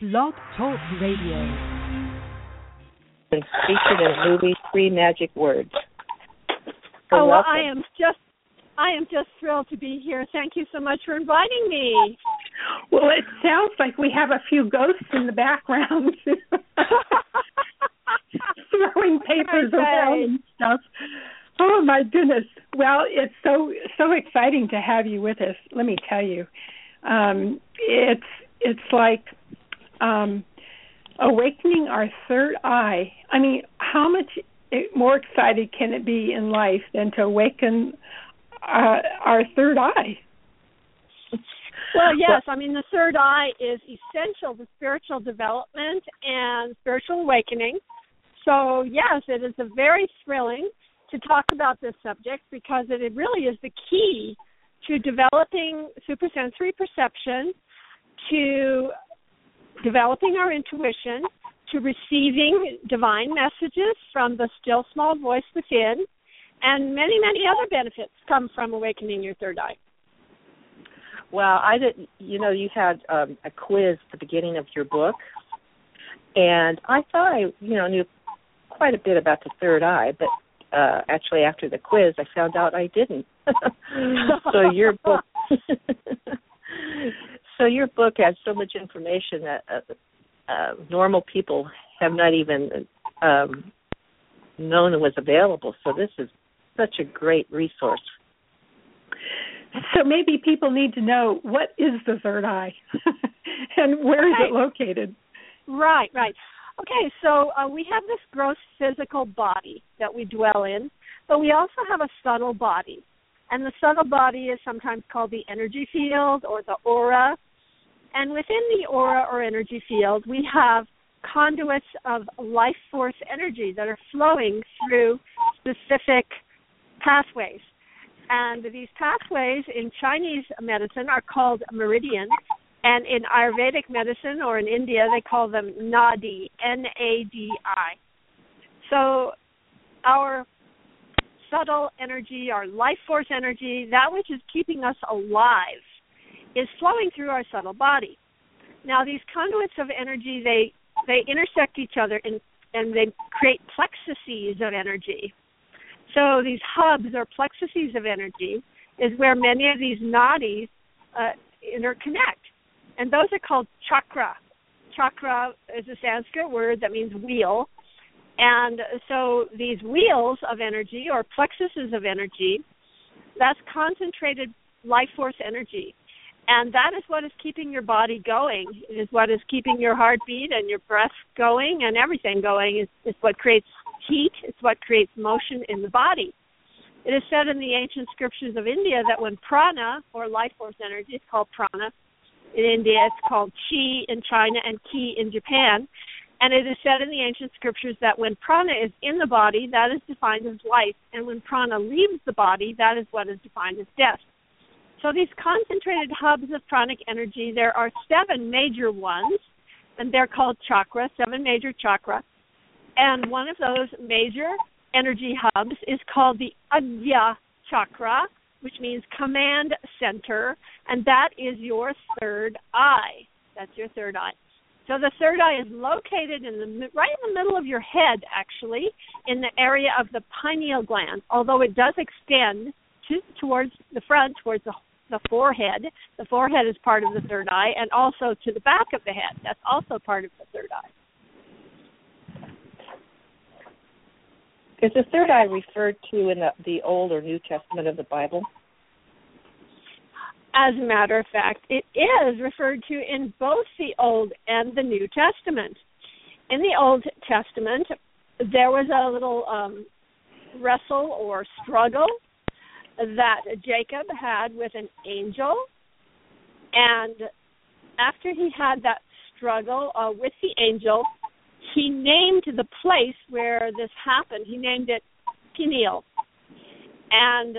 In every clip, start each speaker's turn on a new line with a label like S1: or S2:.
S1: Blog Talk Radio.
S2: And featured in the movie Three Magic Words. So
S3: oh, well. I am just I am just thrilled to be here. Thank you so much for inviting me.
S4: Well, it sounds like we have a few ghosts in the background throwing papers around and stuff. Oh my goodness. Well, it's so so exciting to have you with us. Let me tell you. Um it's it's like um awakening our third eye. I mean, how much more excited can it be in life than to awaken uh, our third eye?
S3: Well, yes, I mean the third eye is essential to spiritual development and spiritual awakening. So, yes, it is a very thrilling to talk about this subject because it really is the key to developing supersensory perception, to developing our intuition, to receiving divine messages from the still small voice within, and many, many other benefits come from awakening your third eye.
S2: Well, I didn't. You know, you had um, a quiz at the beginning of your book, and I thought I, you know, knew quite a bit about the third eye, but uh actually after the quiz, I found out I didn't. so your book, so your book has so much information that uh, uh, normal people have not even um, known it was available. So this is such a great resource.
S4: So maybe people need to know what is the third eye and where is it located?
S3: Right, right. Okay, so uh, we have this gross physical body that we dwell in, but we also have a subtle body. And the subtle body is sometimes called the energy field or the aura. And within the aura or energy field, we have conduits of life force energy that are flowing through specific pathways. And these pathways in Chinese medicine are called meridians, and in Ayurvedic medicine or in India they call them nadi, N A D I. So our subtle energy, our life force energy, that which is keeping us alive, is flowing through our subtle body. Now these conduits of energy they they intersect each other and and they create plexuses of energy. So these hubs or plexuses of energy is where many of these nadis uh, interconnect, and those are called chakra. Chakra is a Sanskrit word that means wheel, and so these wheels of energy or plexuses of energy, that's concentrated life force energy. And that is what is keeping your body going. It is what is keeping your heartbeat and your breath going and everything going. is, it's what creates heat. It's what creates motion in the body. It is said in the ancient scriptures of India that when prana, or life force energy, is called prana. In India, it's called chi in China and ki in Japan. And it is said in the ancient scriptures that when prana is in the body, that is defined as life. And when prana leaves the body, that is what is defined as death. So these concentrated hubs of pranic energy, there are seven major ones, and they're called chakra, seven major chakra. And one of those major energy hubs is called the Agya chakra, which means command center, and that is your third eye. That's your third eye. So the third eye is located in the right in the middle of your head, actually, in the area of the pineal gland. Although it does extend to, towards the front, towards the the forehead. The forehead is part of the third eye, and also to the back of the head. That's also part of the third eye.
S2: Is the third eye referred to in the, the Old or New Testament of the Bible?
S3: As a matter of fact, it is referred to in both the Old and the New Testament. In the Old Testament, there was a little um, wrestle or struggle that Jacob had with an angel, and after he had that struggle uh, with the angel, he named the place where this happened. He named it Peniel, and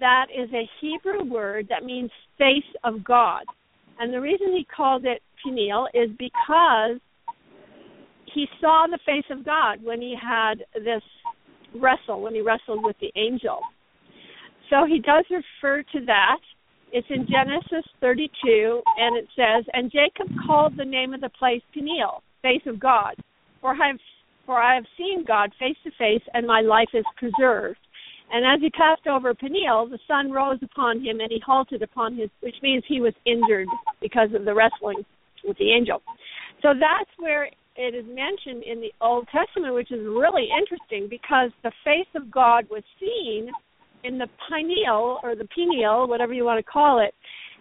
S3: that is a Hebrew word that means face of God. And the reason he called it Peniel is because he saw the face of God when he had this wrestle, when he wrestled with the angel. So he does refer to that It's in Genesis 32, and it says, And Jacob called the name of the place Peniel, face of God, for I have, for I have seen God face to face, and my life is preserved. And as he passed over Peniel, the sun rose upon him, and he halted upon his, which means he was injured because of the wrestling with the angel. So that's where it is mentioned in the Old Testament, which is really interesting because the face of God was seen in the pineal or the pineal, whatever you want to call it,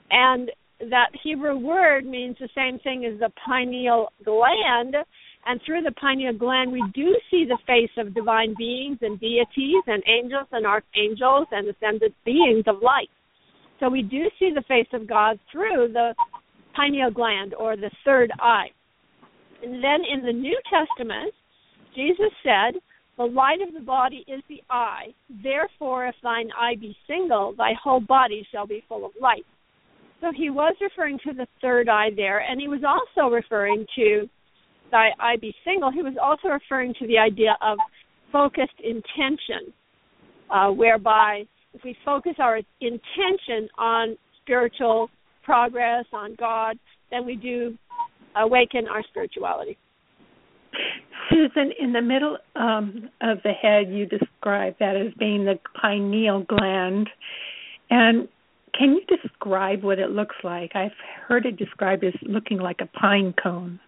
S3: and that Hebrew word means the same thing as the pineal gland. And through the pineal gland, we do see the face of divine beings and deities and angels and archangels and ascended beings of light. So we do see the face of God through the pineal gland or the third eye. And then in the New Testament, Jesus said, The light of the body is the eye. Therefore, if thine eye be single, thy whole body shall be full of light. So he was referring to the third eye there, and he was also referring to thy eye be single. He was also referring to the idea of focused intention, uh, whereby if we focus our intention on spiritual progress, on God, then we do awaken our spirituality.
S4: Susan, in the middle um, of the head, you describe that as being the pineal gland. And can you describe what it looks like? I've heard it described as looking like a pine cone.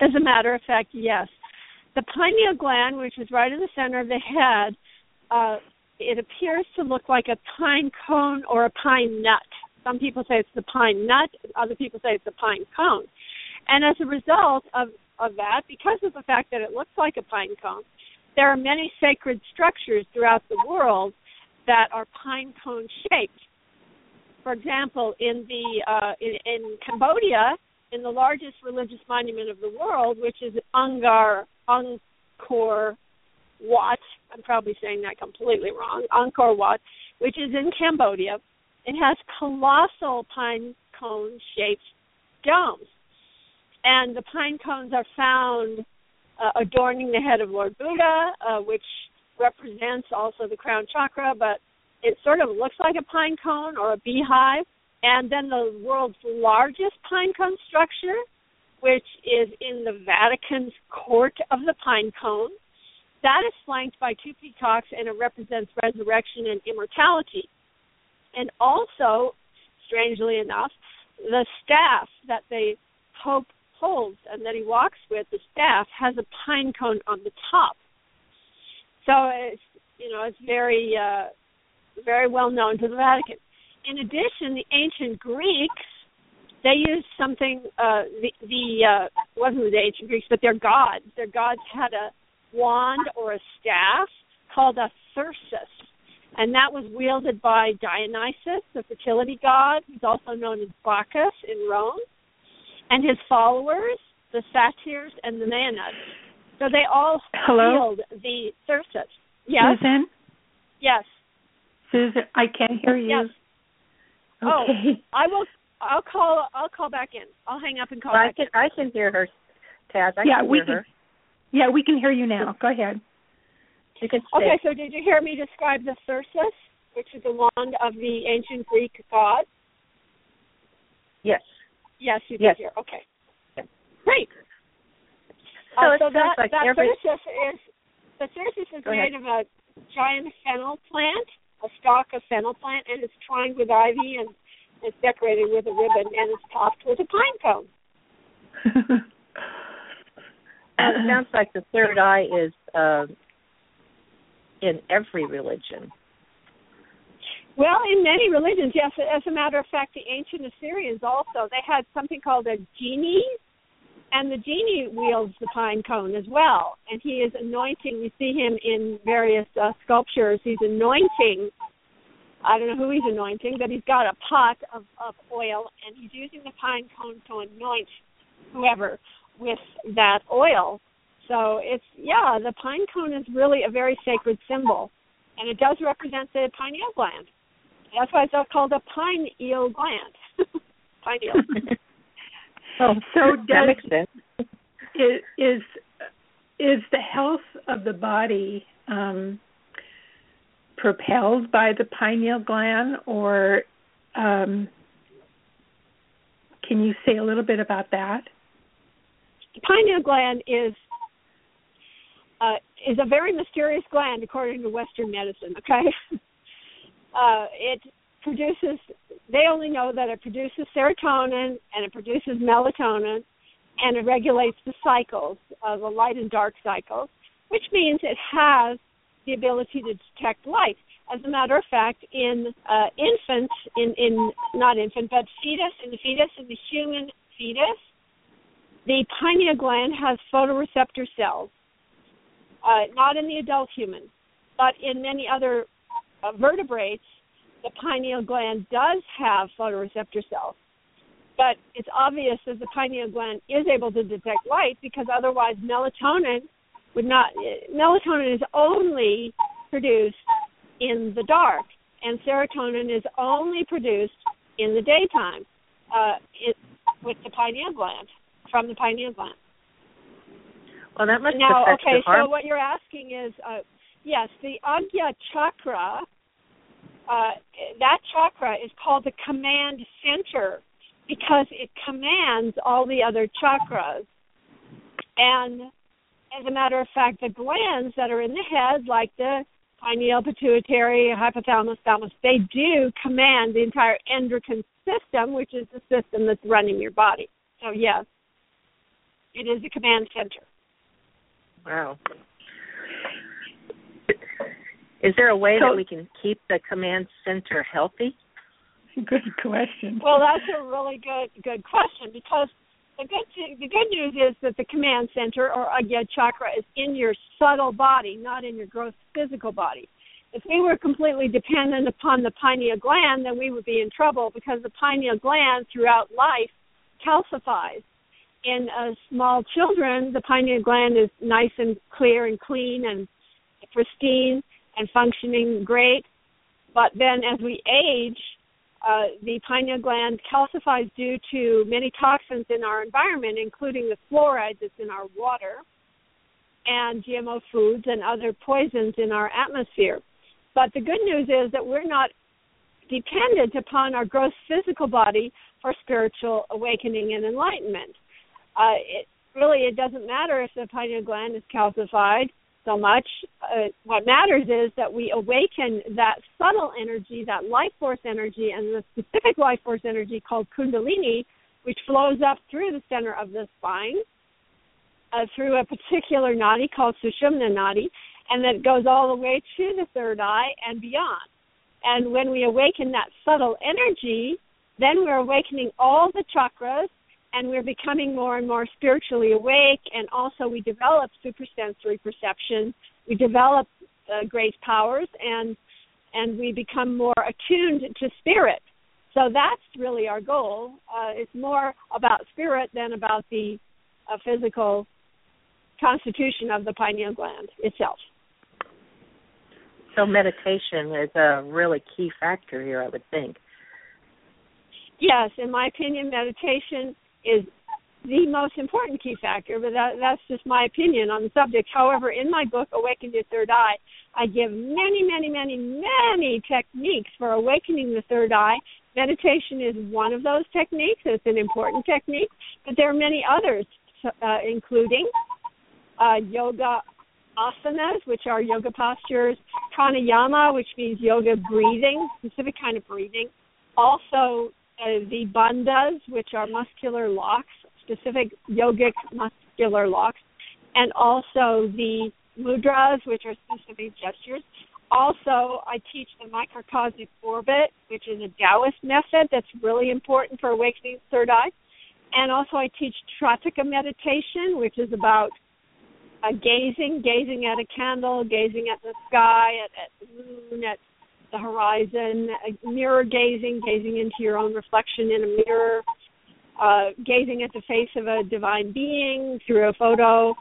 S3: As a matter of fact, yes. The pineal gland, which is right in the center of the head, uh, it appears to look like a pine cone or a pine nut. Some people say it's the pine nut, other people say it's the pine cone. And as a result of, of that, because of the fact that it looks like a pine cone, there are many sacred structures throughout the world that are pine cone shaped. For example, in the uh, in, in Cambodia, in the largest religious monument of the world, which is Angkor Angkor Wat, I'm probably saying that completely wrong, Angkor Wat, which is in Cambodia, it has colossal pine cone shaped domes and the pine cones are found uh, adorning the head of Lord Buddha, uh, which represents also the crown chakra, but it sort of looks like a pine cone or a beehive. And then the world's largest pine cone structure, which is in the Vatican's court of the pine cone, that is flanked by two peacocks and it represents resurrection and immortality. And also, strangely enough, the staff that the Pope holds and that he walks with, the staff, has a pine cone on the top. So it's you know it's very uh, very well known to the Vatican. In addition, the ancient Greeks they used something uh, the the uh, wasn't the ancient Greeks, but their gods. Their gods had a wand or a staff called a thyrsus, and that was wielded by Dionysus, the fertility god, who's also known as Bacchus in Rome and his followers, the satyrs and the maenads. So they all
S4: Hello?
S3: the thyrsus. Yes.
S4: Susan?
S3: Yes.
S4: Susan, I can't hear you.
S3: Yes.
S4: Oh, okay.
S3: Oh, I will. I'll call. I'll call back in. I'll hang up and call
S2: I
S3: back.
S2: can.
S3: In.
S2: I can hear her, Taz. I
S4: yeah,
S2: can
S4: we
S2: hear
S4: can.
S2: her.
S4: Yeah, we can hear you now. Go ahead.
S2: You can
S3: Okay, so did you hear me describe the thyrsus, which is the wand of the ancient Greek god?
S2: Yes.
S3: Yes, you did
S2: Yes.
S3: hear. Okay. Great.
S2: So
S3: Uh, so that
S2: like
S3: that
S2: every-
S3: thyrsus is the thyrsus is
S2: Go
S3: made
S2: ahead.
S3: of a giant fennel plant, a stalk of fennel plant, and it's twined with ivy and it's decorated with a ribbon and it's topped with a pine cone.
S2: It sounds like the third eye is uh, in every religion.
S3: Well, in many religions, yes. As a matter of fact, the ancient Assyrians also they had something called a genie, and the genie wields the pine cone as well. And he is anointing. We see him in various uh, sculptures. He's anointing. I don't know who he's anointing, but he's got a pot of, of oil, and he's using the pine cone to anoint whoever with that oil. So it's yeah, the pine cone is really a very sacred symbol, and it does represent the pineal gland. That's why it's called a pine eel gland. pine eel.
S2: Oh,
S4: So
S2: that makes sense.
S4: is is is the health of the body um, propelled by the pineal gland, or Um, can you say a little bit about that?
S3: The pineal gland is uh, is a very mysterious gland according to Western medicine. Okay, uh, it produces. They only know that it produces serotonin and it produces melatonin, and it regulates the cycles, uh, the light and dark cycles, which means it has the ability to detect light. As a matter of fact, in uh, infants, in, in not infant, but fetus, in the fetus, in the human fetus, the pineal gland has photoreceptor cells. Uh, not in the adult human, but in many other uh, vertebrates, the pineal gland does have photoreceptor cells. But it's obvious that the pineal gland is able to detect light because otherwise melatonin would not. Melatonin is only produced in the dark, and serotonin is only produced in the daytime uh, it, with the pineal gland, from the pineal gland.
S2: Well, that must
S3: now,
S2: affect
S3: okay, so what you're asking is, uh, yes, the Agya chakra, uh, that chakra is called the command center because it commands all the other chakras. And as a matter of fact, the glands that are in the head, like the pineal, pituitary, hypothalamus, thalamus, they do command the entire endocrine system, which is the system that's running your body. So, yes, it is a command center.
S2: Wow. Is there a way
S4: So-
S2: that we can keep the command center healthy?
S4: Good question.
S3: Well, that's a really good good question because the good the good news is that the command center or Agya chakra is in your subtle body, not in your gross physical body. If we were completely dependent upon the pineal gland, then we would be in trouble because the pineal gland throughout life calcifies. In uh, small children, the pineal gland is nice and clear and clean and pristine and functioning great. But then as we age, uh, the pineal gland calcifies due to many toxins in our environment, including the fluoride that's in our water and GMO foods and other poisons in our atmosphere. But the good news is that we're not dependent upon our gross physical body for spiritual awakening and enlightenment. Uh, it really it doesn't matter if the pineal gland is calcified so much. Uh, what matters is that we awaken that subtle energy, that life force energy, and the specific life force energy called Kundalini, which flows up through the center of the spine, uh, through a particular nadi called Sushumna nadi, and that goes all the way to the third eye and beyond. And when we awaken that subtle energy, then we're awakening all the chakras and we're becoming more and more spiritually awake and also we develop supersensory perception. We develop uh, grace powers and and we become more attuned to spirit. So that's really our goal. Uh, it's more about spirit than about the uh, physical constitution of the pineal gland itself.
S2: So meditation is a really key factor here, I would think.
S3: yes in my opinion meditation is the most important key factor, but that, that's just my opinion on the subject. However, in my book, Awaken Your Third Eye, I give many, many, many, many techniques for awakening the third eye. Meditation is one of those techniques. It's an important technique, but there are many others, uh, including uh, yoga asanas, which are yoga postures, pranayama, which means yoga breathing, specific kind of breathing. Also, uh, the bandhas, which are muscular locks, specific yogic muscular locks, and also the mudras, which are specific gestures. Also, I teach the microcosmic orbit, which is a Taoist method that's really important for awakening the third eye. And also, I teach Tratika meditation, which is about uh, gazing, gazing at a candle, gazing at the sky, at, at the moon, at the horizon, mirror gazing, gazing into your own reflection in a mirror, uh, gazing at the face of a divine being through a photo.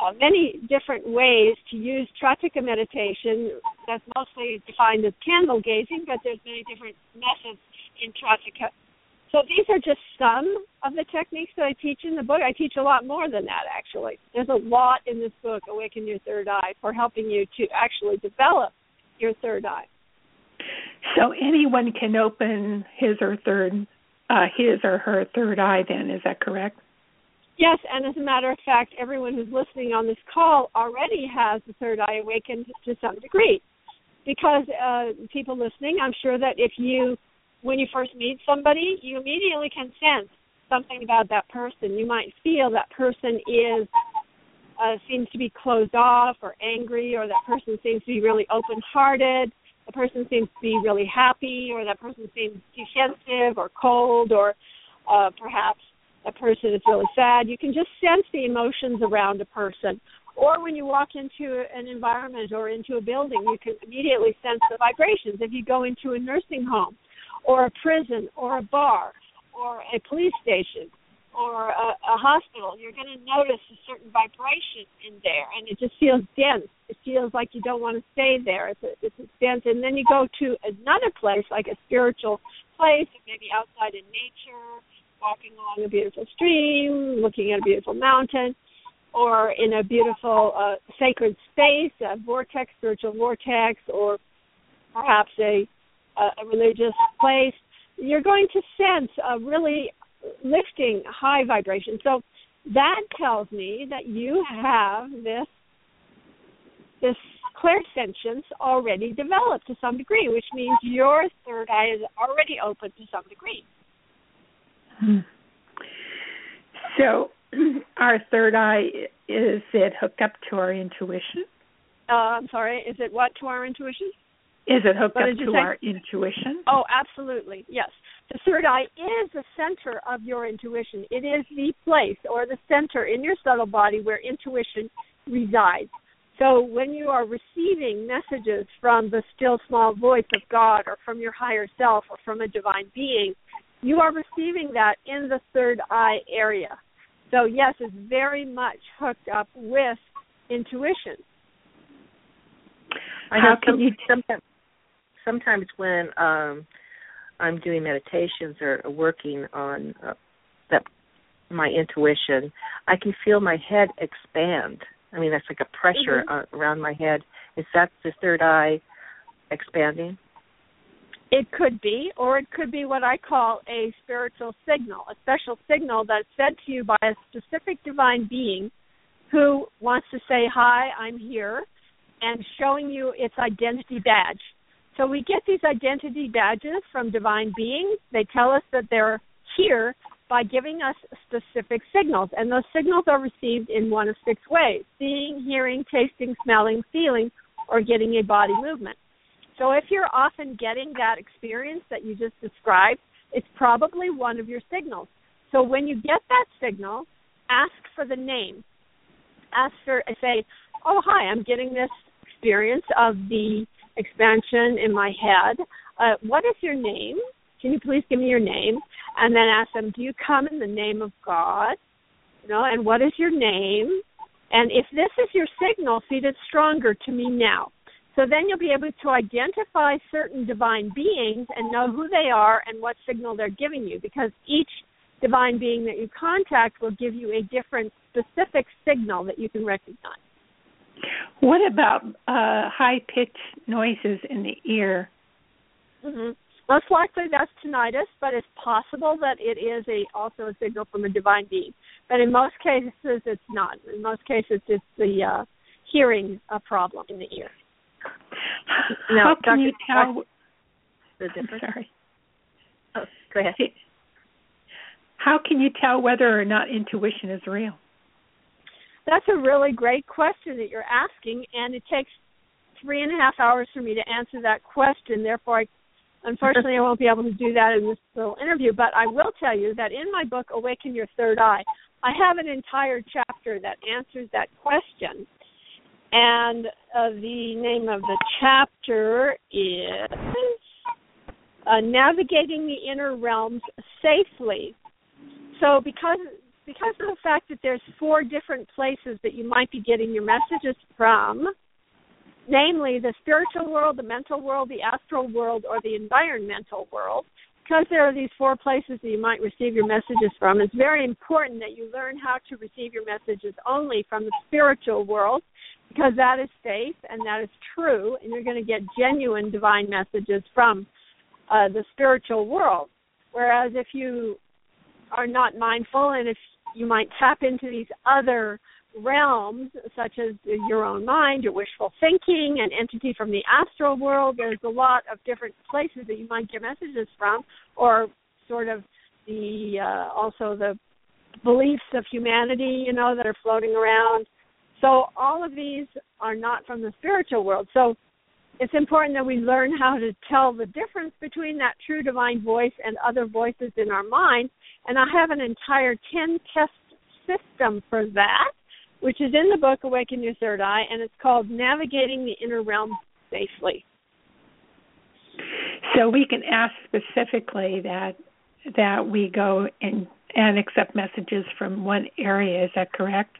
S3: Uh, many different ways to use Tratika meditation. That's mostly defined as candle gazing, but there's many different methods in Tratika. So these are just some of the techniques that I teach in the book. I teach a lot more than that, actually. There's a lot in this book, Awaken Your Third Eye, for helping you to actually develop your third eye.
S4: So anyone can open his or third, uh, his or her third eye. Then is that correct?
S3: Yes, and as a matter of fact, everyone who's listening on this call already has the third eye awakened to some degree. Because uh, people listening, I'm sure that if you, when you first meet somebody, you immediately can sense something about that person. You might feel that person is uh, seems to be closed off or angry, or that person seems to be really open-hearted. The person seems to be really happy, or that person seems defensive or cold, or uh, perhaps a person is really sad. You can just sense the emotions around a person. Or when you walk into an environment or into a building, you can immediately sense the vibrations. If you go into a nursing home or a prison or a bar or a police station or a, a hospital, you're going to notice a certain vibration in there, and it just feels dense. It feels like you don't want to stay there. It's a, it's dense. And then you go to another place, like a spiritual place, maybe outside in nature, walking along a beautiful stream, looking at a beautiful mountain, or in a beautiful uh, sacred space, a vortex, spiritual vortex, or perhaps a, a religious place, you're going to sense a really lifting high vibration. So that tells me that you have this this clairsentience already developed to some degree, which means your third eye is already open to some degree.
S4: Hmm. So, our third eye is it hooked up to our intuition?
S3: Uh, I'm sorry, is it what to our intuition?
S4: Is it hooked what up to our intuition?
S3: Oh, absolutely. Yes. The third eye is the center of your intuition. It is the place or the center in your subtle body where intuition resides. So when you are receiving messages from the still small voice of God or from your higher self or from a divine being, you are receiving that in the third eye area. So, yes, it's very much hooked up with intuition.
S2: I know some, sometimes, sometimes when um, I'm doing meditations or working on uh, that my intuition, I can feel my head expand. I mean, that's like a pressure mm-hmm. around my head. Is that the third eye expanding?
S3: It could be, or it could be what I call a spiritual signal, a special signal that's sent to you by a specific divine being who wants to say, Hi, I'm here, and showing you its identity badge. So we get these identity badges from divine beings. They tell us that they're here by giving us specific signals, and those signals are received in one of six ways seeing, hearing, tasting, smelling, feeling, or getting a body movement. So if you're often getting that experience that you just described, it's probably one of your signals. So when you get that signal, ask for the name. Ask for say, "Oh, hi, I'm getting this experience of the expansion in my head. Uh, what is your name? Can you please give me your name?" And then ask them, "Do you come in the name of God?" You know, and what is your name? And if this is your signal, see, it's stronger to me now. So then you'll be able to identify certain divine beings and know who they are and what signal they're giving you because each divine being that you contact will give you a different specific signal that you can recognize.
S4: What about uh, high pitched noises in the ear?
S3: Mm-hmm. Most likely that's tinnitus, but it's possible that it is a also a signal from a divine being. But in most cases, it's not. In most cases, it's the uh, hearing a problem in the ear.
S4: Now, How can Dr. you tell
S2: the difference?
S4: I'm sorry.
S2: Oh, go ahead.
S4: How can you tell whether or not intuition is real?
S3: That's a really great question that you're asking, and it takes three and a half hours for me to answer that question. Therefore, I, unfortunately, I won't be able to do that in this little interview. But I will tell you that in my book, Awaken Your Third Eye, I have an entire chapter that answers that question. And uh, the name of the chapter is uh, Navigating the Inner Realms Safely. So, because because of the fact that there's four different places that you might be getting your messages from, namely the spiritual world, the mental world, the astral world, or the environmental world, because there are these four places that you might receive your messages from, it's very important that you learn how to receive your messages only from the spiritual world because that is safe and that is true, and you're going to get genuine divine messages from uh, the spiritual world. Whereas if you are not mindful and if you might tap into these other realms, such as your own mind, your wishful thinking, an entity from the astral world. There's a lot of different places that you might get messages from, or sort of the uh, also the beliefs of humanity, you know, that are floating around. So all of these are not from the spiritual world. So it's important that we learn how to tell the difference between that true divine voice and other voices in our mind. And I have an entire 10 test system for that, which is in the book Awaken Your Third Eye, and it's called Navigating the Inner Realm Safely.
S4: So we can ask specifically that that we go and and accept messages from one area. Is that correct?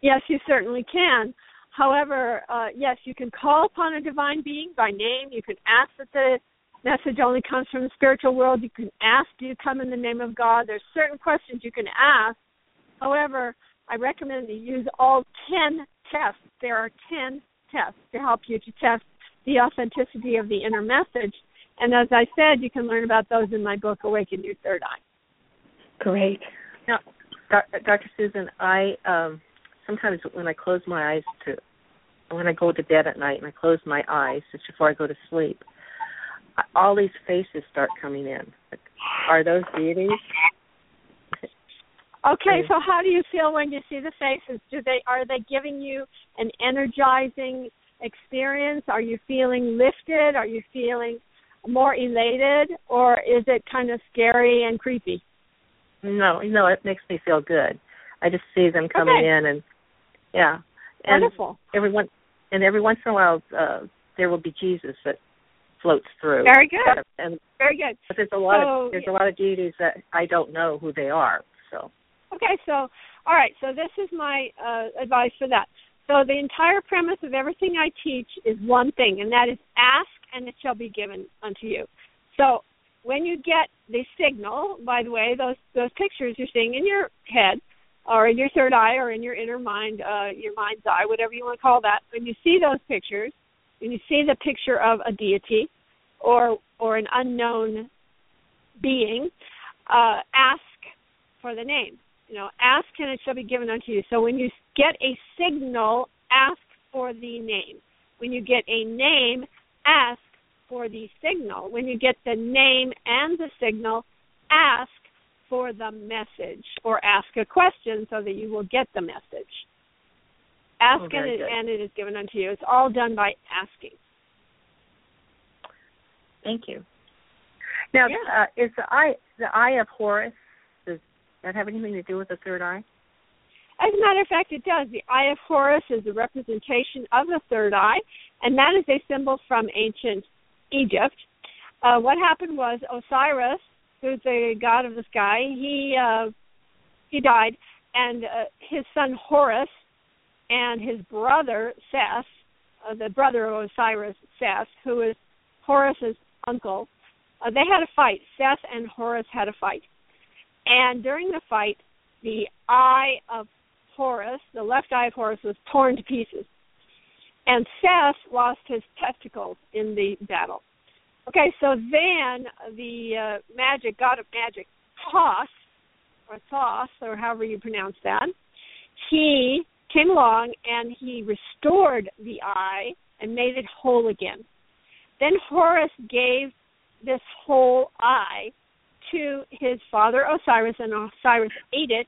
S3: Yes, you certainly can. However, uh, yes, you can call upon a divine being by name. You can ask that the message only comes from the spiritual world. You can ask, do you come in the name of God? There's certain questions you can ask. However, I recommend you use all 10 tests. There are 10 tests to help you to test the authenticity of the inner message. And as I said, you can learn about those in my book, Awaken Your Third Eye.
S4: Great.
S2: Now, Dr. Susan, I um, sometimes when I close my eyes to when I go to bed at night and I close my eyes just before I go to sleep, all these faces start coming in. Are those deities?
S3: Okay, so how do you feel when you see the faces? Do they are they giving you an energizing experience? Are you feeling lifted? Are you feeling more elated or is it kind of scary and creepy?
S2: No, no, it makes me feel good. I just see them coming
S3: okay.
S2: in and yeah. And
S3: Wonderful.
S2: Every one, and every once in a while uh there will be Jesus that floats through.
S3: Very good.
S2: And
S3: very good.
S2: But there's a lot
S3: so,
S2: of there's a lot of deities that I don't know who they are. So
S3: Okay, so all right, so this is my uh, advice for that. So the entire premise of everything I teach is one thing, and that is ask and it shall be given unto you. So when you get the signal, by the way, those those pictures you're seeing in your head or in your third eye or in your inner mind, uh, your mind's eye, whatever you want to call that, when you see those pictures, you see the picture of a deity or or an unknown being, uh, ask for the name. You know, ask and it shall be given unto you. So when you get a signal, ask for the name. When you get a name, ask for the signal. When you get the name and the signal, ask for the message or ask a question so that you will get the message. Ask
S2: oh,
S3: and,
S2: it,
S3: and it is given unto you. It's all done by asking.
S2: Thank you. Now,
S3: yeah.
S2: uh, is the eye the eye of Horus? Does that have anything to do with the third eye?
S3: As a matter of fact, it does. The eye of Horus is a representation of the third eye, and that is a symbol from ancient Egypt. Uh, what happened was Osiris, who's the god of the sky, he uh, he died, and uh, his son Horus and his brother Seth, uh, the brother of Osiris, Seth, who is Horus's uncle, uh, they had a fight. Seth and Horus had a fight, and during the fight, the eye of Horus, the left eye of Horus, was torn to pieces, and Seth lost his testicles in the battle. Okay, so then the uh, magic, god of magic, Thoth, or Thoth, or however you pronounce that, he came along and he restored the eye and made it whole again. Then Horus gave this whole eye to his father Osiris, and Osiris ate it,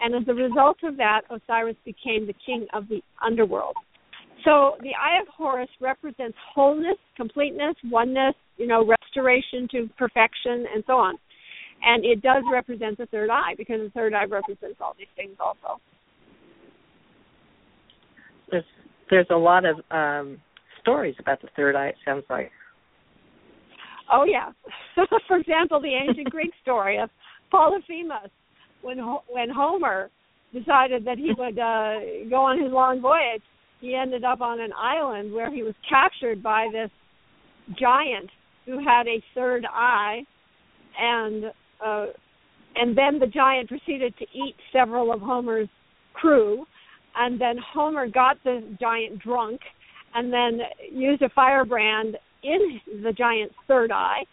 S3: and as a result of that, Osiris became the king of the underworld. So the Eye of Horus represents wholeness, completeness, oneness, you know, restoration to perfection, and so on. And it does represent the third eye because the third eye represents all these things also.
S2: There's there's a lot of um, stories about the third eye. It sounds like.
S3: Oh yeah. For example, the ancient Greek story of Polyphemus, when when Homer decided that he would uh, go on his long voyage he ended up on an island where he was captured by this giant who had a third eye and uh and then the giant proceeded to eat several of Homer's crew and then Homer got the giant drunk and then used a firebrand in the giant's third eye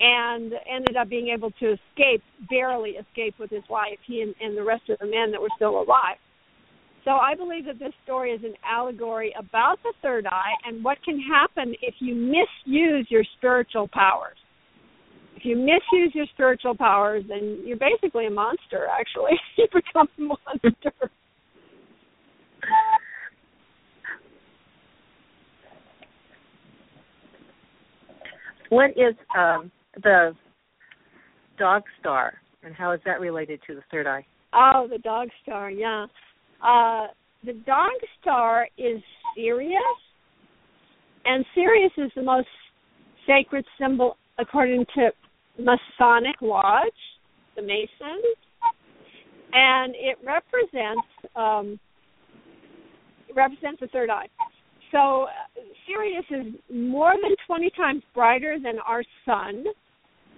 S3: and ended up being able to escape, barely escape with his wife, he and, and the rest of the men that were still alive. So I believe that this story is an allegory about the third eye and what can happen if you misuse your spiritual powers. If you misuse your spiritual powers, then you're basically a monster, actually. you become a monster.
S2: What is um, the dog star, and how is that related to the third eye?
S3: Oh, the dog star, yeah. Uh, the dog star is Sirius, and Sirius is the most sacred symbol according to Masonic Lodge, the Masons, and it represents um, represents the third eye. So uh, Sirius is more than 20 times brighter than our sun.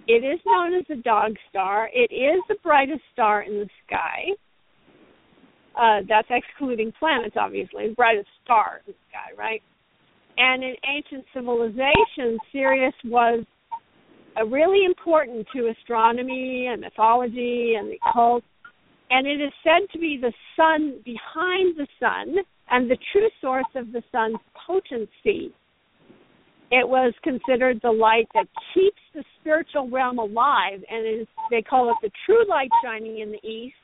S3: It is known as the dog star. It is the brightest star in the sky. Uh, that's excluding planets, obviously, the brightest star in the sky, right? And in ancient civilizations, Sirius was uh, really important to astronomy and mythology and the occult. And it is said to be the sun behind the sun and the true source of the sun's potency. It was considered the light that keeps the spiritual realm alive, and is, they call it the true light shining in the east,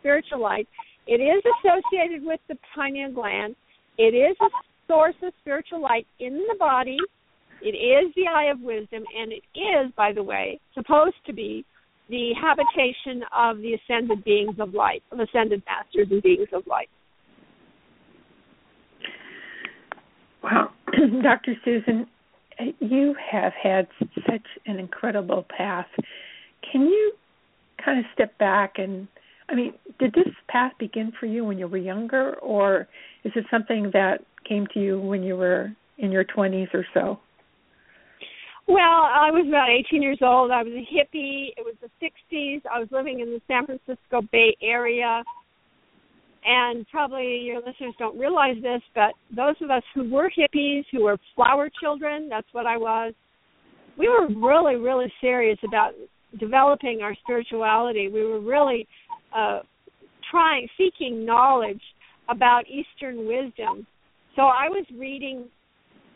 S3: spiritual light. It is associated with the pineal gland. It is a source of spiritual light in the body. It is the eye of wisdom, and it is, by the way, supposed to be the habitation of the ascended beings of light, of ascended masters and beings of light.
S4: Well, Dr. Susan, you have had such an incredible path. Can you kind of step back and I mean, did this path begin for you when you were younger or is it something that came to you when you were in your 20s or so?
S3: Well, I was about 18 years old. I was a hippie. It was the 60s. I was living in the San Francisco Bay Area and probably your listeners don't realize this, but those of us who were hippies, who were flower children, that's what I was, we were really, really serious about developing our spirituality. We were really uh, trying, seeking knowledge about Eastern wisdom. So I was reading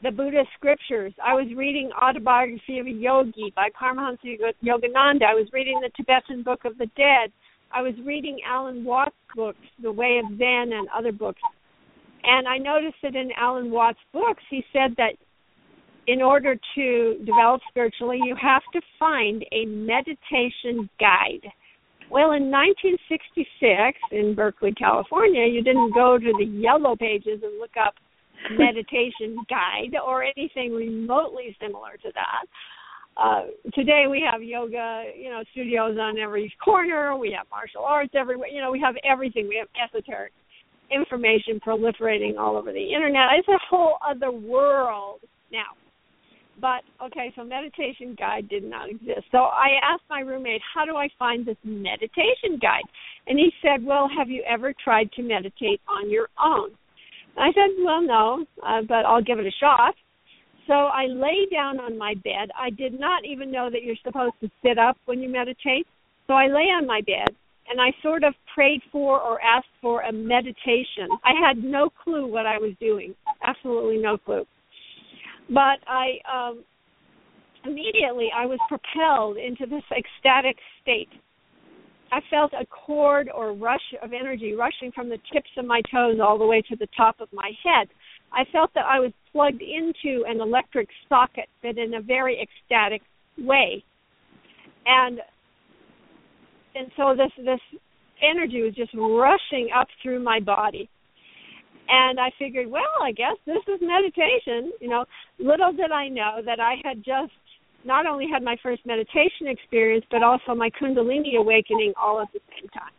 S3: the Buddhist scriptures. I was reading Autobiography of a Yogi by Paramahansa Yogananda. I was reading the Tibetan Book of the Dead. I was reading Alan Watts' books, The Way of Zen, and other books, and I noticed that in Alan Watts' books, he said that in order to develop spiritually, you have to find a meditation guide. Well, in 1966 in Berkeley, California, you didn't go to the yellow pages and look up meditation guide or anything remotely similar to that uh, today we have yoga, you know, studios on every corner. We have martial arts everywhere. You know, we have everything. We have esoteric information proliferating all over the internet. It's a whole other world now. But okay, so meditation guide did not exist. So I asked my roommate, "How do I find this meditation guide?" And he said, "Well, have you ever tried to meditate on your own?" And I said, "Well, no, uh, but I'll give it a shot." So I lay down on my bed. I did not even know that you're supposed to sit up when you meditate. So I lay on my bed and I sort of prayed for or asked for a meditation. I had no clue what I was doing, absolutely no clue. But I um, immediately I was propelled into this ecstatic state. I felt a cord or rush of energy rushing from the tips of my toes all the way to the top of my head. I felt that I was plugged into an electric socket, but in a very ecstatic way. And and so this this energy was just rushing up through my body. And I figured, well, I guess this is meditation. You know, little did I know that I had just not only had my first meditation experience, but also my Kundalini awakening all at the same time.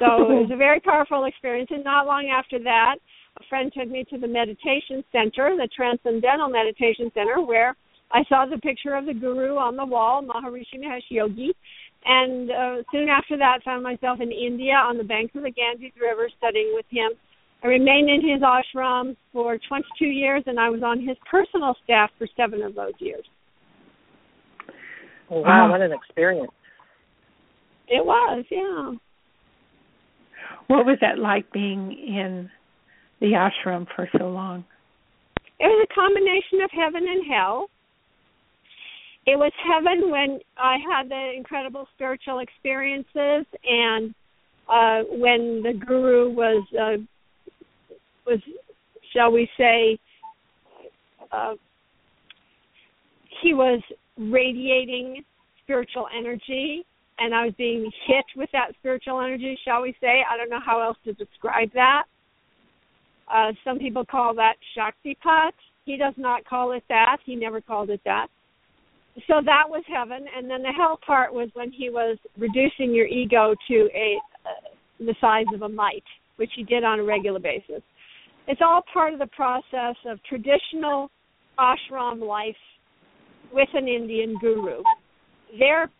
S3: So it was a very powerful experience. And not long after that, a friend took me to the meditation center, the Transcendental Meditation Center, where I saw the picture of the guru on the wall, Maharishi Mahesh Yogi. And uh, soon after that, found myself in India on the banks of the Ganges River studying with him. I remained in his ashram for 22 years, and I was on his personal staff for seven of those years.
S2: wow, wow. what an experience!
S3: It was, yeah.
S4: What was that like being in the ashram for so long?
S3: It was a combination of heaven and hell. It was heaven when I had the incredible spiritual experiences and uh when the guru was uh was shall we say uh he was radiating spiritual energy and I was being hit with that spiritual energy, shall we say. I don't know how else to describe that. Uh, some people call that Shaktipat. He does not call it that. He never called it that. So that was heaven, and then the hell part was when he was reducing your ego to a uh, the size of a mite, which he did on a regular basis. It's all part of the process of traditional ashram life with an Indian guru. Their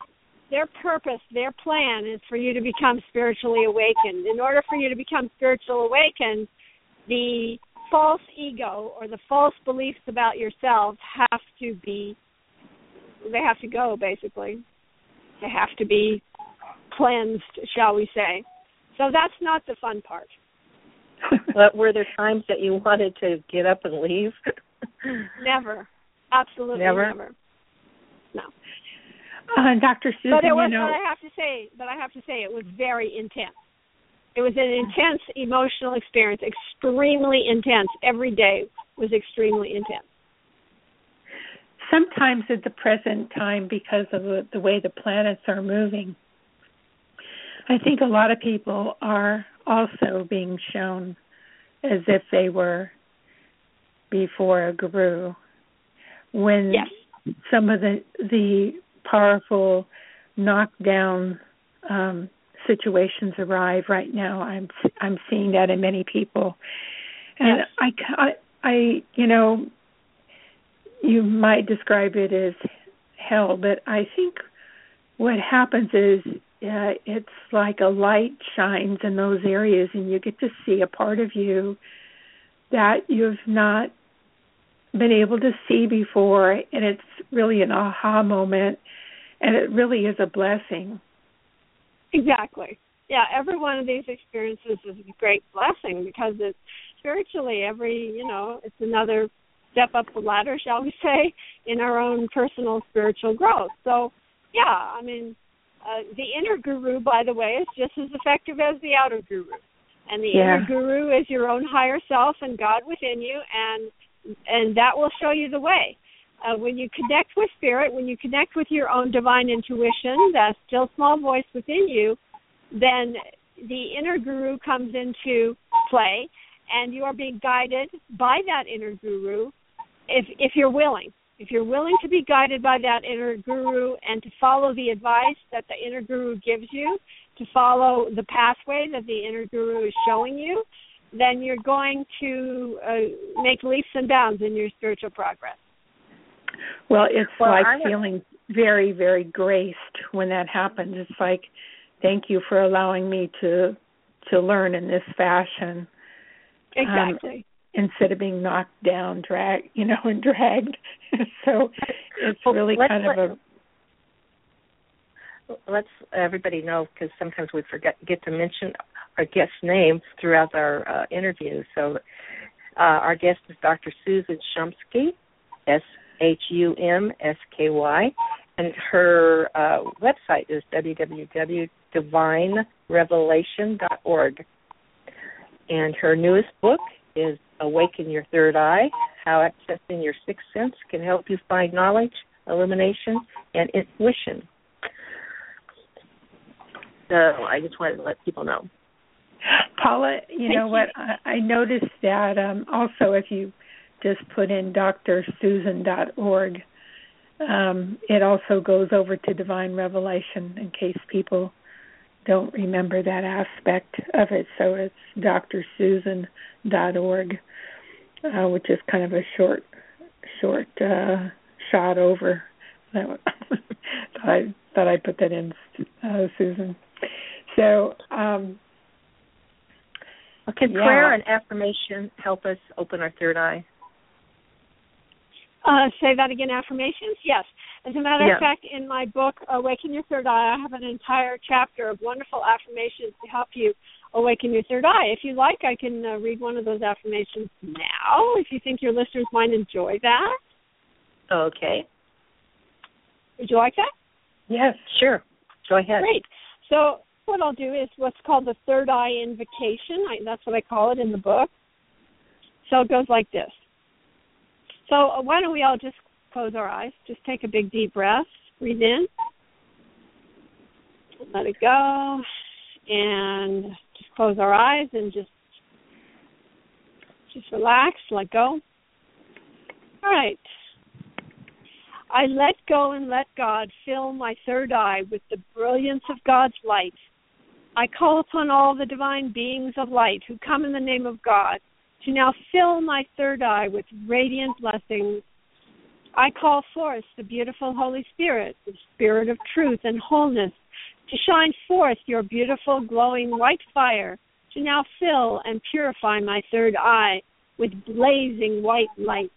S3: their purpose, their plan is for you to become spiritually awakened. In order for you to become spiritually awakened, the false ego or the false beliefs about yourself have to be they have to go basically. They have to be cleansed, shall we say. So that's not the fun part.
S2: but were there times that you wanted to get up and leave?
S3: never. Absolutely
S2: never.
S3: never. No.
S4: Uh, Dr. Susan,
S3: but it was,
S4: you know,
S3: but I have to say, but I have to say, it was very intense. It was an intense emotional experience, extremely intense. Every day was extremely intense.
S4: Sometimes at the present time, because of the, the way the planets are moving, I think a lot of people are also being shown as if they were before a guru. When
S3: yes.
S4: some of the the powerful knockdown um, situations arrive right now. I'm I'm seeing that in many people, and
S3: yes.
S4: I, I I you know you might describe it as hell, but I think what happens is uh, it's like a light shines in those areas, and you get to see a part of you that you've not been able to see before, and it's really an aha moment and it really is a blessing.
S3: Exactly. Yeah, every one of these experiences is a great blessing because it's spiritually every, you know, it's another step up the ladder, shall we say, in our own personal spiritual growth. So, yeah, I mean, uh, the inner guru, by the way, is just as effective as the outer guru. And the
S4: yeah.
S3: inner guru is your own higher self and God within you, and and that will show you the way uh, when you connect with spirit, when you connect with your own divine intuition, that still small voice within you, then the inner guru comes into play, and you are being guided by that inner guru, if if you're willing. If you're willing to be guided by that inner guru and to follow the advice that the inner guru gives you, to follow the pathway that the inner guru is showing you, then you're going to uh, make leaps and bounds in your spiritual progress.
S4: Well, it's
S2: well,
S4: like
S2: I'm
S4: feeling very, very graced when that happens. It's like, thank you for allowing me to to learn in this fashion.
S3: Um, exactly.
S4: Um, instead of being knocked down, dragged, you know, and dragged. so it's
S2: well,
S4: really kind of a.
S2: Let's everybody know because sometimes we forget get to mention our guest names throughout our uh, interviews. So uh, our guest is Dr. Susan Shumsky, S H U M S K Y, and her uh, website is www.divinerevelation.org. And her newest book is Awaken Your Third Eye How Accessing Your Sixth Sense Can Help You Find Knowledge, Illumination, and Intuition. So I just wanted to let people know.
S4: Paula, you
S3: Thank
S4: know
S3: you.
S4: what? I, I noticed that um, also if you just put in drsusan.org. Um, it also goes over to Divine Revelation in case people don't remember that aspect of it. So it's drsusan.org, uh, which is kind of a short, short uh, shot over. That thought I thought I'd put that in, uh, Susan. So um,
S2: Can
S4: Yeah.
S2: prayer and affirmation help us open our third eye?
S3: Uh, say that again, affirmations? Yes. As a matter of fact, in my book, Awaken Your Third Eye, I have an entire chapter of wonderful affirmations to help you awaken your third eye. If you like, I can uh, read one of those affirmations now, if you think your listeners might enjoy that.
S2: Okay.
S3: Would you like that?
S4: Yes.
S2: Sure. Go ahead.
S3: Great. So what I'll do is what's called the third eye invocation. I, that's what I call it in the book. So it goes like this. So uh, why don't we all just close our eyes? Just take a big deep breath. Breathe in. Let it go. And just close our eyes and just just relax, let go. All right. I let go and let God fill my third eye with the brilliance of God's light. I call upon all the divine beings of light who come in the name of God to now fill my third eye with radiant blessings. I call forth the beautiful Holy Spirit, the Spirit of truth and wholeness, to shine forth your beautiful glowing white fire to now fill and purify my third eye with blazing white light.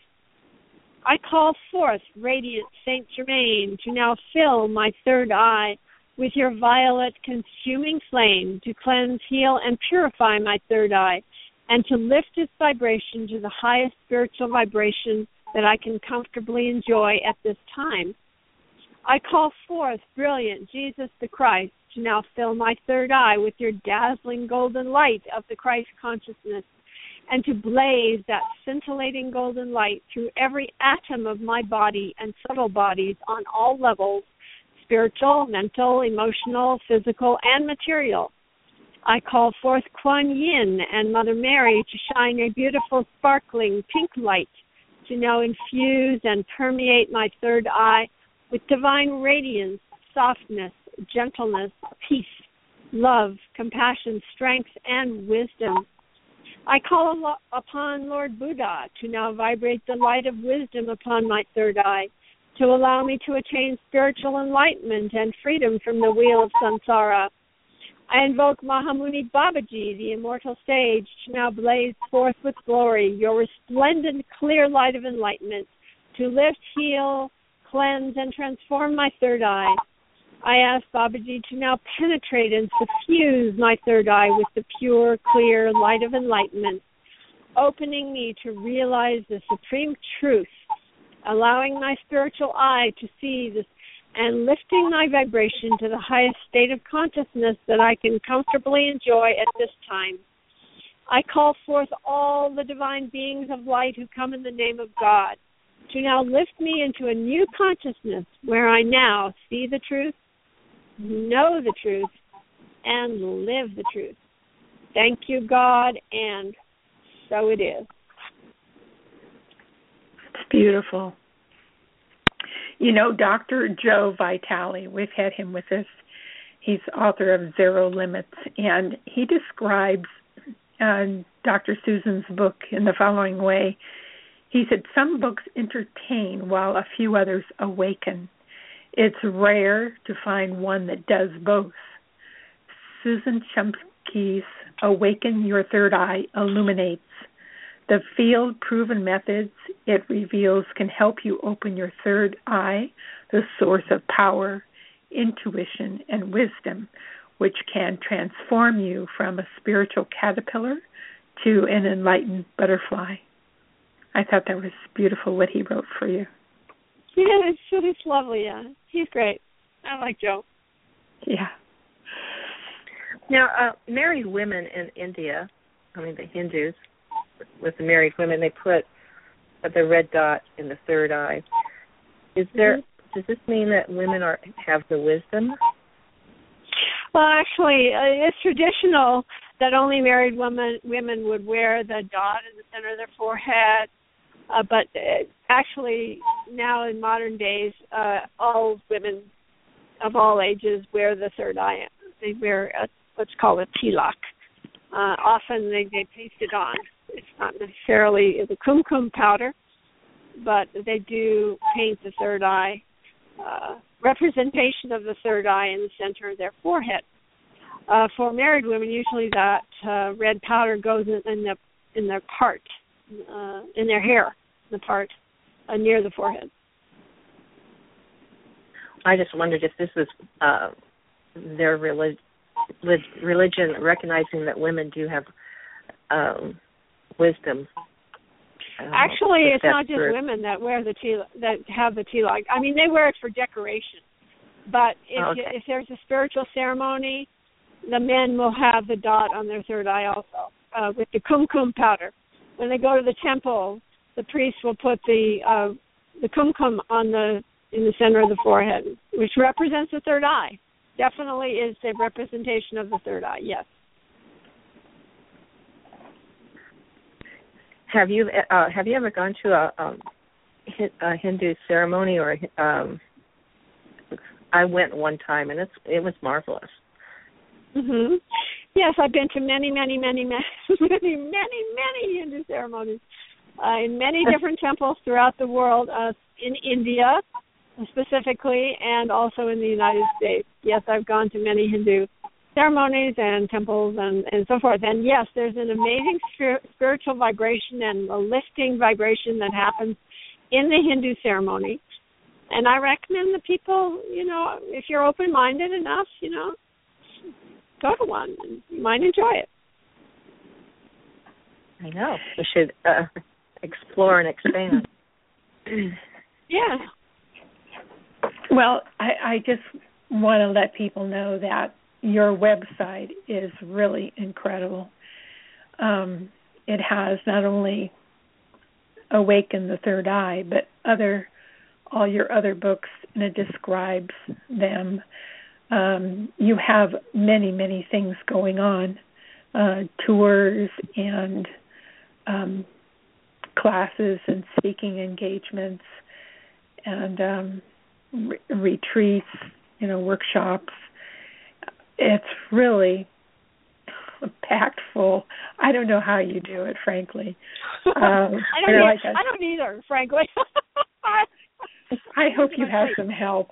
S3: I call forth radiant Saint Germain to now fill my third eye with your violet consuming flame to cleanse, heal, and purify my third eye, and to lift its vibration to the highest spiritual vibration that I can comfortably enjoy at this time. I call forth brilliant Jesus the Christ to now fill my third eye with your dazzling golden light of the Christ consciousness and to blaze that scintillating golden light through every atom of my body and subtle bodies on all levels spiritual, mental, emotional, physical, and material. I call forth Kuan Yin and Mother Mary to shine a beautiful, sparkling pink light to now infuse and permeate my third eye with divine radiance, softness, gentleness, peace, love, compassion, strength, and wisdom. I call upon Lord Buddha to now vibrate the light of wisdom upon my third eye, to allow me to attain spiritual enlightenment and freedom from the wheel of samsara. I invoke Mahamuni Babaji, the immortal sage, to now blaze forth with glory your resplendent clear light of enlightenment, to lift, heal, cleanse, and transform my third eye. I ask Babaji to now penetrate and suffuse my third eye with the pure, clear light of enlightenment, opening me to realize the supreme truth, allowing my spiritual eye to see this and lifting my vibration to the highest state of consciousness that I can comfortably enjoy at this time. I call forth all the divine beings of light who come in the name of God to now lift me into a new consciousness where I now see the truth, know the truth, and live the truth. Thank you, God, and so it is.
S4: It's beautiful. You know, Dr. Joe Vitale, we've had him with us. He's author of Zero Limits, and he describes uh, Dr. Susan's book in the following way. He said, Some books entertain while a few others awaken. It's rare to find one that does both. Susan Shumsky's Awaken Your Third Eye illuminates the field proven methods it reveals can help you open your third eye, the source of power, intuition, and wisdom, which can transform you from a spiritual caterpillar to an enlightened butterfly. I thought that was beautiful what he wrote for you.
S3: Yeah, it's, it's lovely. Yeah, he's great. I like Joe.
S4: Yeah.
S2: Now, uh, married women in India, I mean the Hindus, with the married women, they put the red dot in the third eye. Is there?
S3: Mm-hmm.
S2: Does this mean that women are have the wisdom?
S3: Well, actually, uh, it's traditional that only married women women would wear the dot in the center of their forehead. Uh, but uh, actually, now in modern days, uh, all women of all ages wear the third eye. They wear a, what's called a tilak. Uh, often they they paste it on. It's not necessarily the kumkum powder, but they do paint the third eye uh, representation of the third eye in the center of their forehead. Uh, for married women, usually that uh, red powder goes in, in the in their part, uh, in their hair, the part uh, near the forehead.
S2: I just wondered if this was uh, their relig- religion recognizing that women do have um, wisdom.
S3: Um, Actually, it's not just women that wear the tea that have the tilak. I mean, they wear it for decoration. But if
S2: okay.
S3: you, if there's a spiritual ceremony, the men will have the dot on their third eye also uh, with the kumkum powder. When they go to the temple, the priest will put the uh, the kumkum on the in the center of the forehead, which represents the third eye. Definitely is a representation of the third eye. Yes.
S2: Have you uh, have you ever gone to a, um, a Hindu ceremony or um, I went one time and it's it was marvelous.
S3: Mhm. Yes, I've been to many, many, many, many, many, many, many Hindu ceremonies uh, in many different temples throughout the world. Uh, in India, specifically, and also in the United States. Yes, I've gone to many Hindu ceremonies and temples and and so forth. And yes, there's an amazing spiritual vibration and a lifting vibration that happens in the Hindu ceremony. And I recommend the people, you know, if you're open-minded enough, you know, go to one. And you might enjoy it.
S2: I know. We should uh, explore and expand.
S3: yeah.
S4: Well, I, I just want to let people know that your website is really incredible. Um, it has not only awakened the third eye, but other all your other books, and it describes them. Um, you have many, many things going on, uh, tours and um, classes and speaking engagements, and um, re- retreats, you know, workshops. It's really packed full. I don't know how you do it, frankly.
S3: Um, I don't. Like I don't either, frankly.
S4: I hope you have some help.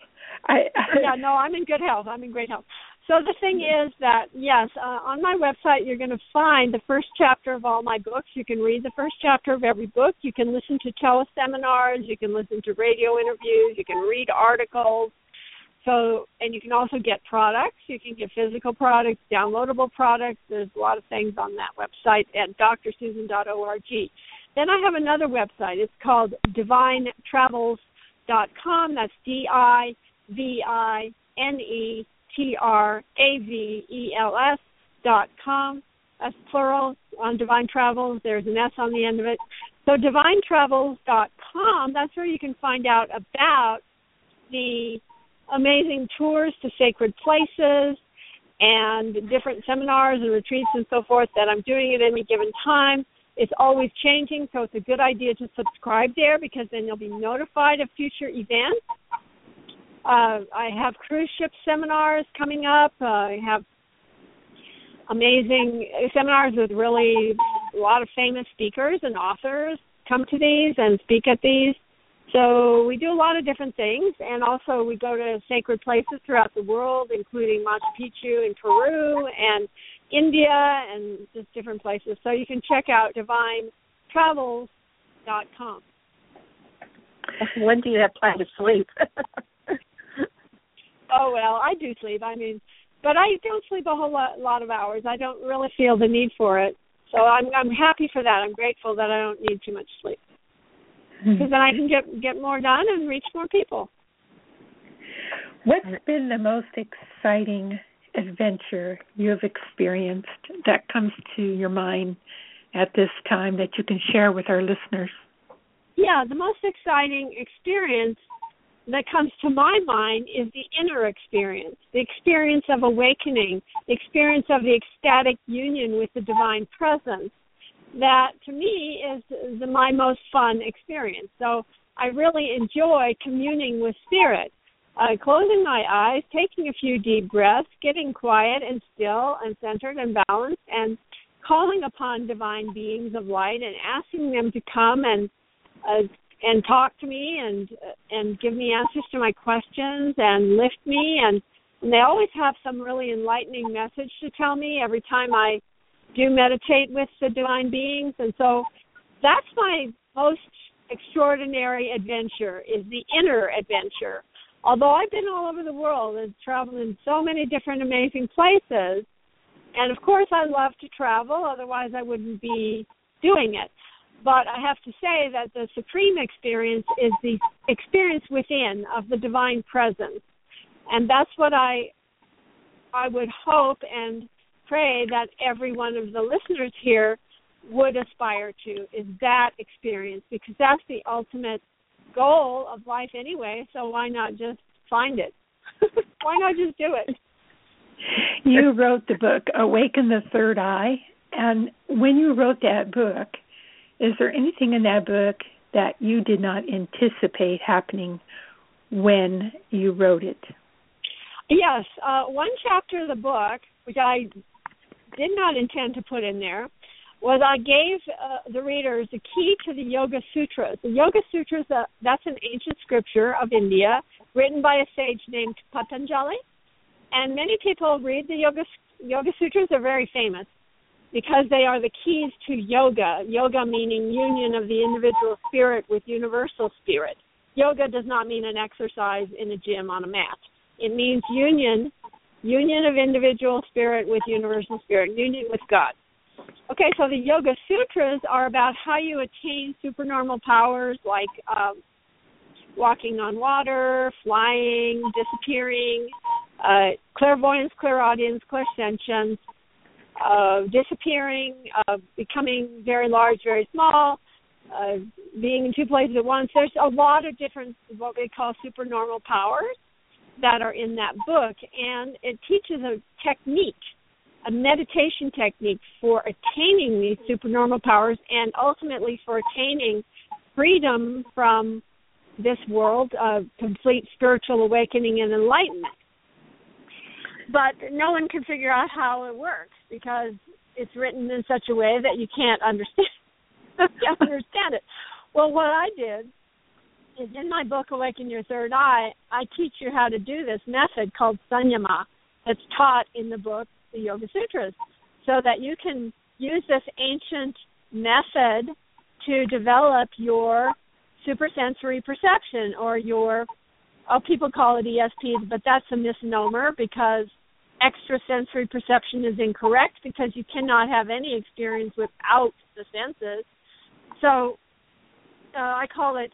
S4: I,
S3: yeah, no, I'm in good health. I'm in great health. So the thing is that yes, uh, on my website you're going to find the first chapter of all my books. You can read the first chapter of every book. You can listen to teleseminars. You can listen to radio interviews. You can read articles. So, and you can also get products. You can get physical products, downloadable products. There's a lot of things on that website at drsusan.org. Then I have another website. It's called divinetravels.com. That's D I V I N E T R A V E L S dot com. That's plural on Divine Travels. There's an S on the end of it. So divinetravels dot com. That's where you can find out about the amazing tours to sacred places and different seminars and retreats and so forth that I'm doing at any given time. It's always changing, so it's a good idea to subscribe there because then you'll be notified of future events. Uh, I have cruise ship seminars coming up. Uh, I have amazing seminars with really a lot of famous speakers and authors come to these and speak at these. So we do a lot of different things, and also we go to sacred places throughout the world, including Machu Picchu in Peru and India and just different places. So you can check out divinetravels.com.
S2: When do you have time to sleep?
S3: oh well, I do sleep. I mean, but I don't sleep a whole lot, lot of hours. I don't really feel the need for it. So I'm I'm happy for that. I'm grateful that I don't need too much sleep because hmm. then I can get get more done and reach more people.
S4: What's been the most exciting adventure you have experienced that comes to your mind at this time that you can share with our listeners?
S3: Yeah, the most exciting experience that comes to my mind is the inner experience, the experience of awakening, the experience of the ecstatic union with the divine presence. That to me is the, my most fun experience. So I really enjoy communing with spirit, uh, closing my eyes, taking a few deep breaths, getting quiet and still and centered and balanced, and calling upon divine beings of light and asking them to come and uh, and talk to me and and give me answers to my questions and lift me and And they always have some really enlightening message to tell me every time I do meditate with the divine beings. And so that's my most extraordinary adventure is the inner adventure. Although I've been all over the world and traveled in so many different amazing places, and of course I love to travel, otherwise I wouldn't be doing it. But I have to say that the supreme experience is the experience within of the divine presence. And that's what I I would hope and pray that every one of the listeners here would aspire to is that experience because that's the ultimate goal of life anyway, so why not just find it? why not just do it?
S4: You wrote the book Awaken the Third Eye and when you wrote that book, is there anything in that book that you did not anticipate happening when you wrote it?
S3: Yes, uh, one chapter of the book, which I did not intend to put in there, was I gave uh, the readers the key to the Yoga Sutras. The Yoga Sutras, uh, that's an ancient scripture of India written by a sage named Patanjali. And many people read the Yoga, Yoga Sutras, they're very famous because they are the keys to yoga. Yoga meaning union of the individual spirit with universal spirit. Yoga does not mean an exercise in a gym on a mat. It means union, union of individual spirit with universal spirit, union with God. Okay, so the Yoga Sutras are about how you attain supernormal powers like um, walking on water, flying, disappearing, uh, clairvoyance, clairaudience, clairsentience, uh, disappearing, uh, becoming very large, very small, uh, being in two places at once. There's a lot of different what we call supernormal powers that are in that book, and it teaches a technique, a meditation technique for attaining these supernormal powers and ultimately for attaining freedom from this world of complete spiritual awakening and enlightenment but no one can figure out how it works because it's written in such a way that you can't understand understand it. Well, what I did in my book Awaken Your Third Eye, I teach you how to do this method called Sanyama that's taught in the book The Yoga Sutras so that you can use this ancient method to develop your supersensory perception or your oh people call it ESPs, but that's a misnomer because extrasensory perception is incorrect because you cannot have any experience without the senses. So uh, I call it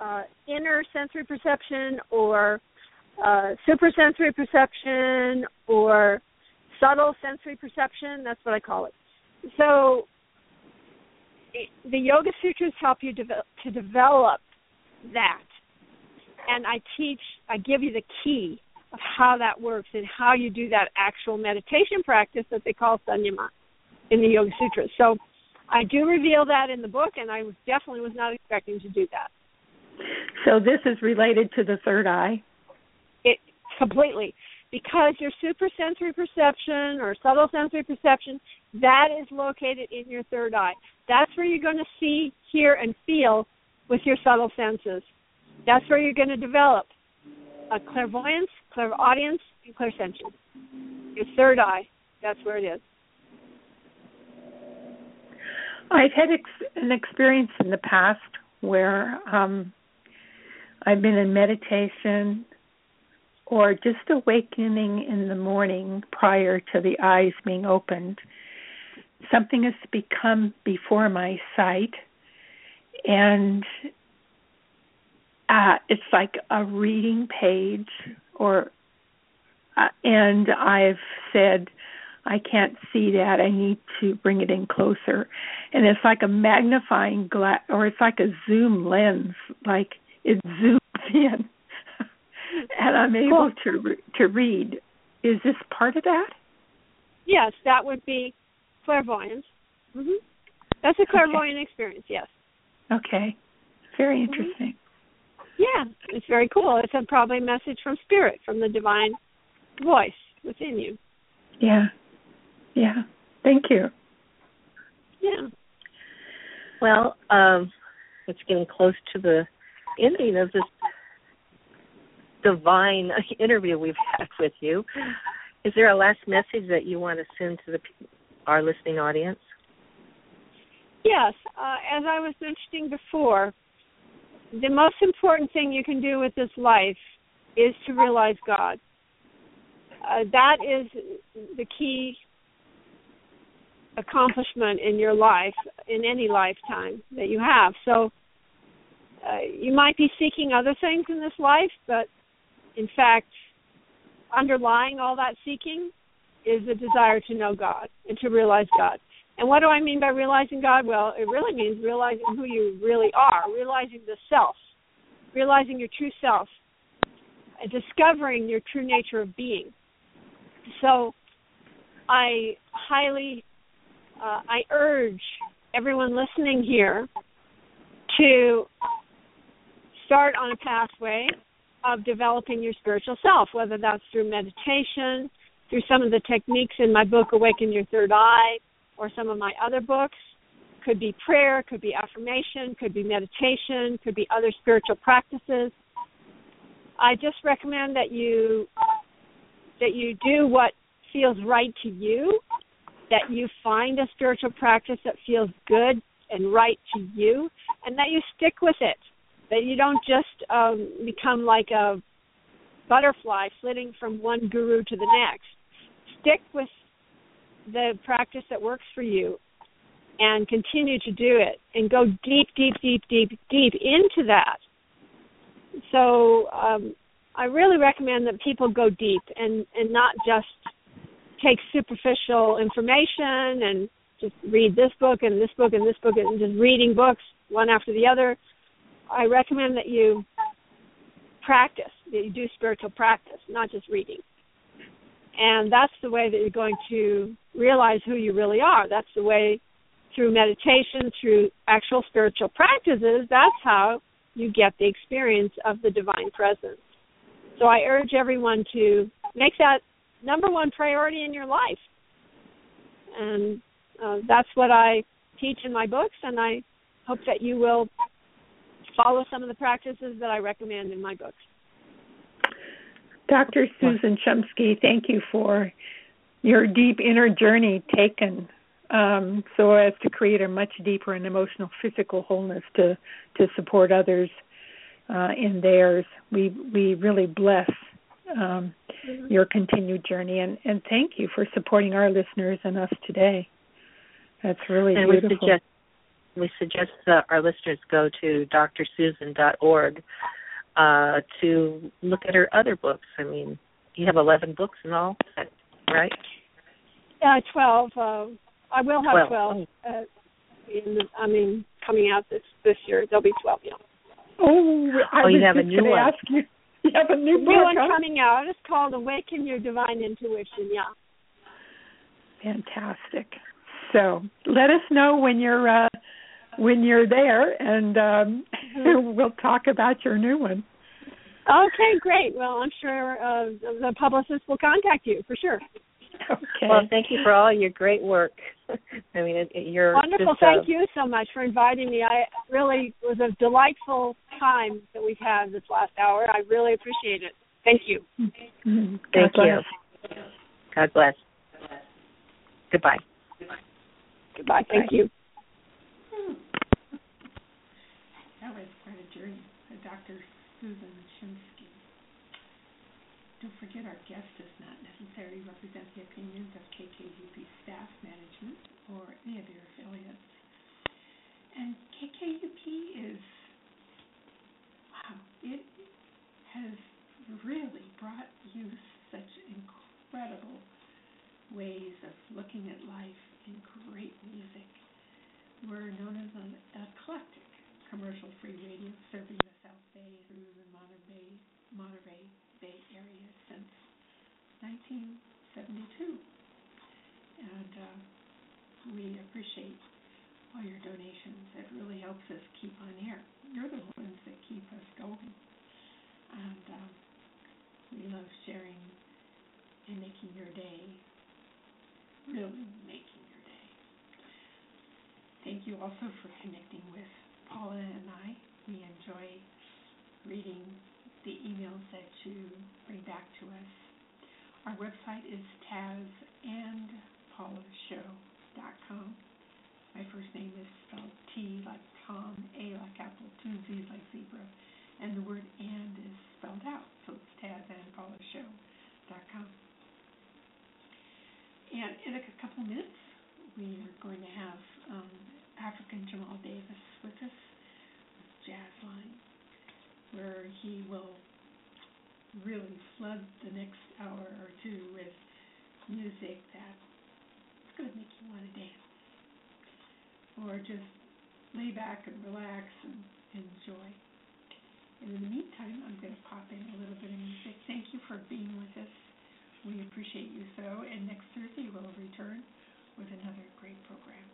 S3: uh, inner sensory perception or uh, supersensory perception or subtle sensory perception. That's what I call it. So the Yoga Sutras help you de- to develop that. And I teach, I give you the key of how that works and how you do that actual meditation practice that they call sanyama in the Yoga Sutras. So I do reveal that in the book, and I definitely was not expecting to do that.
S4: So this is related to the third eye.
S3: It completely because your supersensory perception or subtle sensory perception that is located in your third eye. That's where you're going to see, hear, and feel with your subtle senses. That's where you're going to develop a clairvoyance, clairaudience, and clairsentience. Your third eye, that's where it is.
S4: I've had ex- an experience in the past where um, I've been in meditation or just awakening in the morning prior to the eyes being opened. Something has become before my sight, and uh, it's like a reading page or uh, and I've said I can't see that. I need to bring it in closer. And it's like a magnifying glass or it's like a zoom lens like it zooms in. and I'm able cool. to to read. Is this part of that?
S3: Yes, that would be clairvoyance. Mhm. That's a clairvoyant okay. experience, yes.
S4: Okay. Very mm-hmm. interesting.
S3: Yeah, it's very cool. It's a probably a message from spirit, from the divine voice within you.
S4: Yeah. Yeah. Thank you.
S3: Yeah.
S2: Well, um, it's getting close to the ending of this divine interview we've had with you. Is there a last message that you want to send to the our listening audience?
S3: Yes, uh, as I was mentioning before, the most important thing you can do with this life is to realize God. Uh, that is the key accomplishment in your life, in any lifetime that you have. So, uh, you might be seeking other things in this life, but in fact, underlying all that seeking is a desire to know God and to realize God. And what do I mean by realizing God? Well, it really means realizing who you really are, realizing the self, realizing your true self, and discovering your true nature of being. So, I highly, uh, I urge everyone listening here to start on a pathway of developing your spiritual self, whether that's through meditation, through some of the techniques in my book, Awaken Your Third Eye, or some of my other books. Could be prayer, could be affirmation, could be meditation, could be other spiritual practices. I just recommend that you that you do what feels right to you, that you find a spiritual practice that feels good and right to you, and that you stick with it. That you don't just um, become like a butterfly flitting from one guru to the next. Stick with the practice that works for you and continue to do it and go deep, deep, deep, deep, deep into that. So um, I really recommend that people go deep and, and not just take superficial information and just read this book and this book and this book and just reading books one after the other. I recommend that you practice, that you do spiritual practice, not just reading. And that's the way that you're going to realize who you really are. That's the way through meditation, through actual spiritual practices, that's how you get the experience of the divine presence. So I urge everyone to make that number one priority in your life. And uh, that's what I teach in my books, and I hope that you will follow some of the practices that I recommend in my books.
S4: Dr. Susan Shumsky, thank you for your deep inner journey taken um, so as to create a much deeper and emotional physical wholeness to to support others uh, in theirs. We we really bless um, mm-hmm. your continued journey and and thank you for supporting our listeners and us today. That's really
S2: and
S4: beautiful.
S2: We suggest, we suggest that our listeners go to drsusan.org uh, to look at her other books. I mean, you have 11 books in all, right?
S3: Yeah, 12. Uh, I will have 12. 12 uh, in the, I mean, coming out this this year. There'll be 12, yeah.
S4: Oh, I
S2: oh,
S4: you
S2: have a new one.
S4: Ask you. you have a new
S3: book.
S4: New
S3: one coming out. It's called Awaken Your Divine Intuition. Yeah.
S4: Fantastic. So let us know when you're uh, when you're there, and um, mm-hmm. we'll talk about your new one.
S3: Okay, great. Well, I'm sure uh, the publicist will contact you for sure.
S4: Okay.
S2: Well, thank you for all your great work. I mean, it, it, you're
S3: wonderful.
S2: Just,
S3: thank
S2: uh,
S3: you so much for inviting me. I really was a delightful time that we've had this last hour. I really appreciate it. Thank you.
S4: Mm-hmm.
S2: Thank
S4: God
S2: you. God bless. Goodbye.
S3: Goodbye. Thank you.
S4: That was quite a journey. Dr. Susan Shumsky. Don't forget our guest does not necessarily represent the opinions of KKUP staff, management, or any of your affiliates. And KKUP is, wow, it has really brought you such incredible ways of looking at life and great music. We're known as an eclectic commercial-free radio serving the South Bay through the Monterey, Monterey Bay area since 1972. And uh, we appreciate all your donations. It really helps us keep on air. You're the ones that keep us going. And uh, we love sharing and making your day really making your day. Thank you also for connecting with Paula and I. We enjoy reading the emails that you bring back to us. Our website is tazandpaulashow.com. My first name is spelled T like Tom, A like apple, two Z's like zebra, and the word and is spelled out, so it's tazandpaulashow.com. And in a couple minutes, we are going to have um, African Jamal Davis with us, with Jazz Line, where he will really flood the next hour or two with music that is going to make you want to dance, or just lay back and relax and enjoy. And in the meantime, I'm going to pop in a little bit of music. Thank you for being with us. We appreciate you so. And next Thursday, we'll return with another great program.